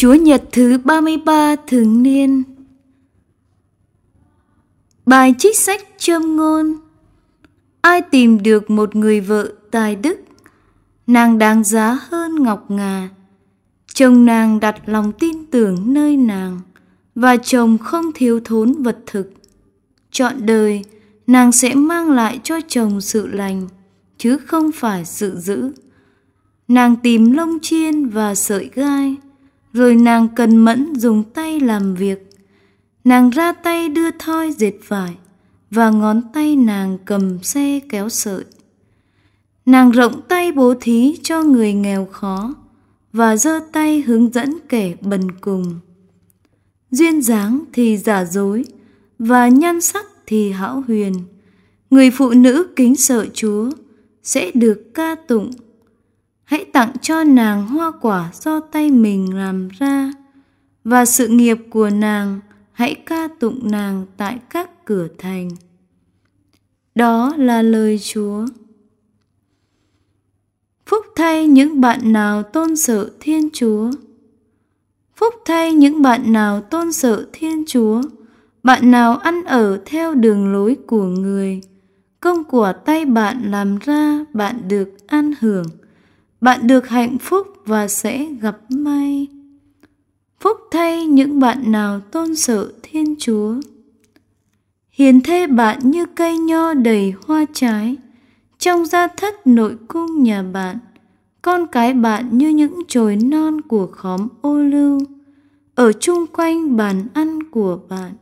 Chúa Nhật thứ 33 thường niên. Bài trích sách châm ngôn. Ai tìm được một người vợ tài đức, Nàng đáng giá hơn ngọc ngà. Chồng nàng đặt lòng tin tưởng nơi nàng, Và chồng không thiếu thốn vật thực. Chọn đời, nàng sẽ mang lại cho chồng sự lành, Chứ không phải sự dữ. Nàng tìm lông chiên và sợi gai rồi nàng cần mẫn dùng tay làm việc. Nàng ra tay đưa thoi dệt vải, và ngón tay nàng cầm xe kéo sợi. Nàng rộng tay bố thí cho người nghèo khó, và giơ tay hướng dẫn kẻ bần cùng. Duyên dáng thì giả dối, và nhan sắc thì hão huyền. Người phụ nữ kính sợ Chúa sẽ được ca tụng hãy tặng cho nàng hoa quả do tay mình làm ra. Và sự nghiệp của nàng, hãy ca tụng nàng tại các cửa thành. Đó là lời chúa. Phúc thay những bạn nào tôn sợ thiên chúa. Phúc thay những bạn nào tôn sợ thiên chúa. Bạn nào ăn ở theo đường lối của người. Công của tay bạn làm ra, bạn được an hưởng bạn được hạnh phúc và sẽ gặp may. Phúc thay những bạn nào tôn sợ Thiên Chúa. Hiền thê bạn như cây nho đầy hoa trái, trong gia thất nội cung nhà bạn, con cái bạn như những chồi non của khóm ô lưu, ở chung quanh bàn ăn của bạn.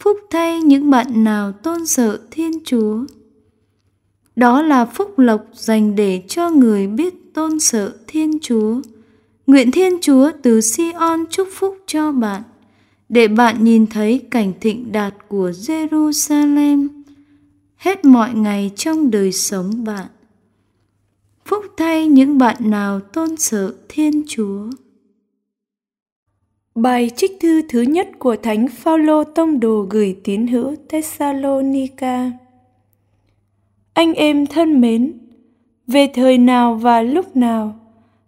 Phúc thay những bạn nào tôn sợ Thiên Chúa. Đó là phúc lộc dành để cho người biết tôn sợ Thiên Chúa. Nguyện Thiên Chúa từ Sion chúc phúc cho bạn, để bạn nhìn thấy cảnh thịnh đạt của Jerusalem hết mọi ngày trong đời sống bạn. Phúc thay những bạn nào tôn sợ Thiên Chúa. Bài trích thư thứ nhất của Thánh Phaolô tông đồ gửi tín hữu Thessalonica. Anh em thân mến, về thời nào và lúc nào,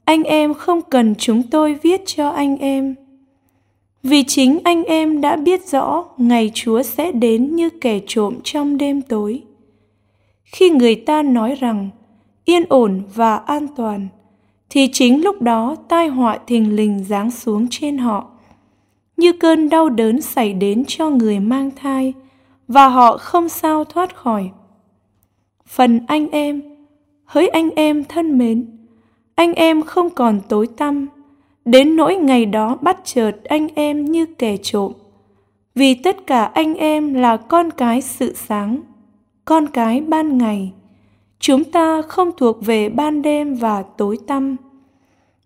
anh em không cần chúng tôi viết cho anh em. Vì chính anh em đã biết rõ ngày Chúa sẽ đến như kẻ trộm trong đêm tối. Khi người ta nói rằng yên ổn và an toàn, thì chính lúc đó tai họa thình lình giáng xuống trên họ, như cơn đau đớn xảy đến cho người mang thai, và họ không sao thoát khỏi phần anh em, hỡi anh em thân mến, anh em không còn tối tăm. Đến nỗi ngày đó bắt chợt anh em như kẻ trộm. Vì tất cả anh em là con cái sự sáng, con cái ban ngày. Chúng ta không thuộc về ban đêm và tối tăm.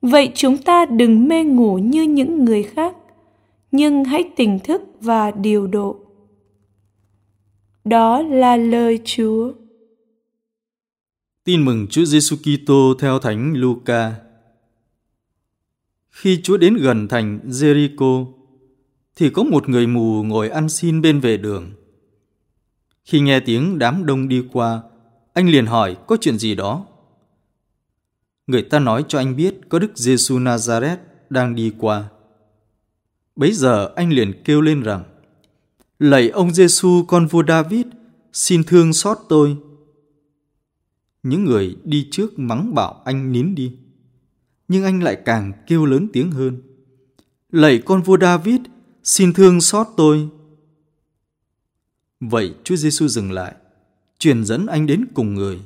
Vậy chúng ta đừng mê ngủ như những người khác, nhưng hãy tỉnh thức và điều độ. Đó là lời chúa. Tin mừng Chúa Giêsu Kitô theo Thánh Luca. Khi Chúa đến gần thành Jericho, thì có một người mù ngồi ăn xin bên vệ đường. Khi nghe tiếng đám đông đi qua, anh liền hỏi có chuyện gì đó. Người ta nói cho anh biết có Đức Giêsu Nazareth đang đi qua. Bấy giờ anh liền kêu lên rằng: Lạy ông Giêsu con vua David, xin thương xót tôi. Những người đi trước mắng bảo anh nín đi. Nhưng anh lại càng kêu lớn tiếng hơn. Lạy con vua David, xin thương xót tôi. Vậy Chúa Giêsu dừng lại, truyền dẫn anh đến cùng người.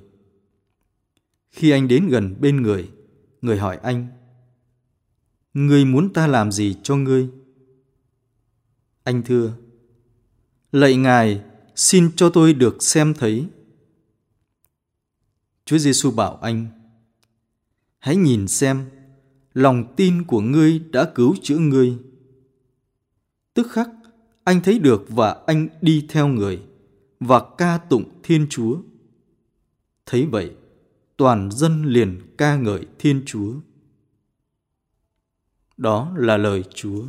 Khi anh đến gần bên người, người hỏi anh, Ngươi muốn ta làm gì cho ngươi? Anh thưa, Lạy Ngài, xin cho tôi được xem thấy. Chúa Giêsu bảo anh: Hãy nhìn xem, lòng tin của ngươi đã cứu chữa ngươi. Tức khắc, anh thấy được và anh đi theo người và ca tụng Thiên Chúa. Thấy vậy, toàn dân liền ca ngợi Thiên Chúa. Đó là lời Chúa.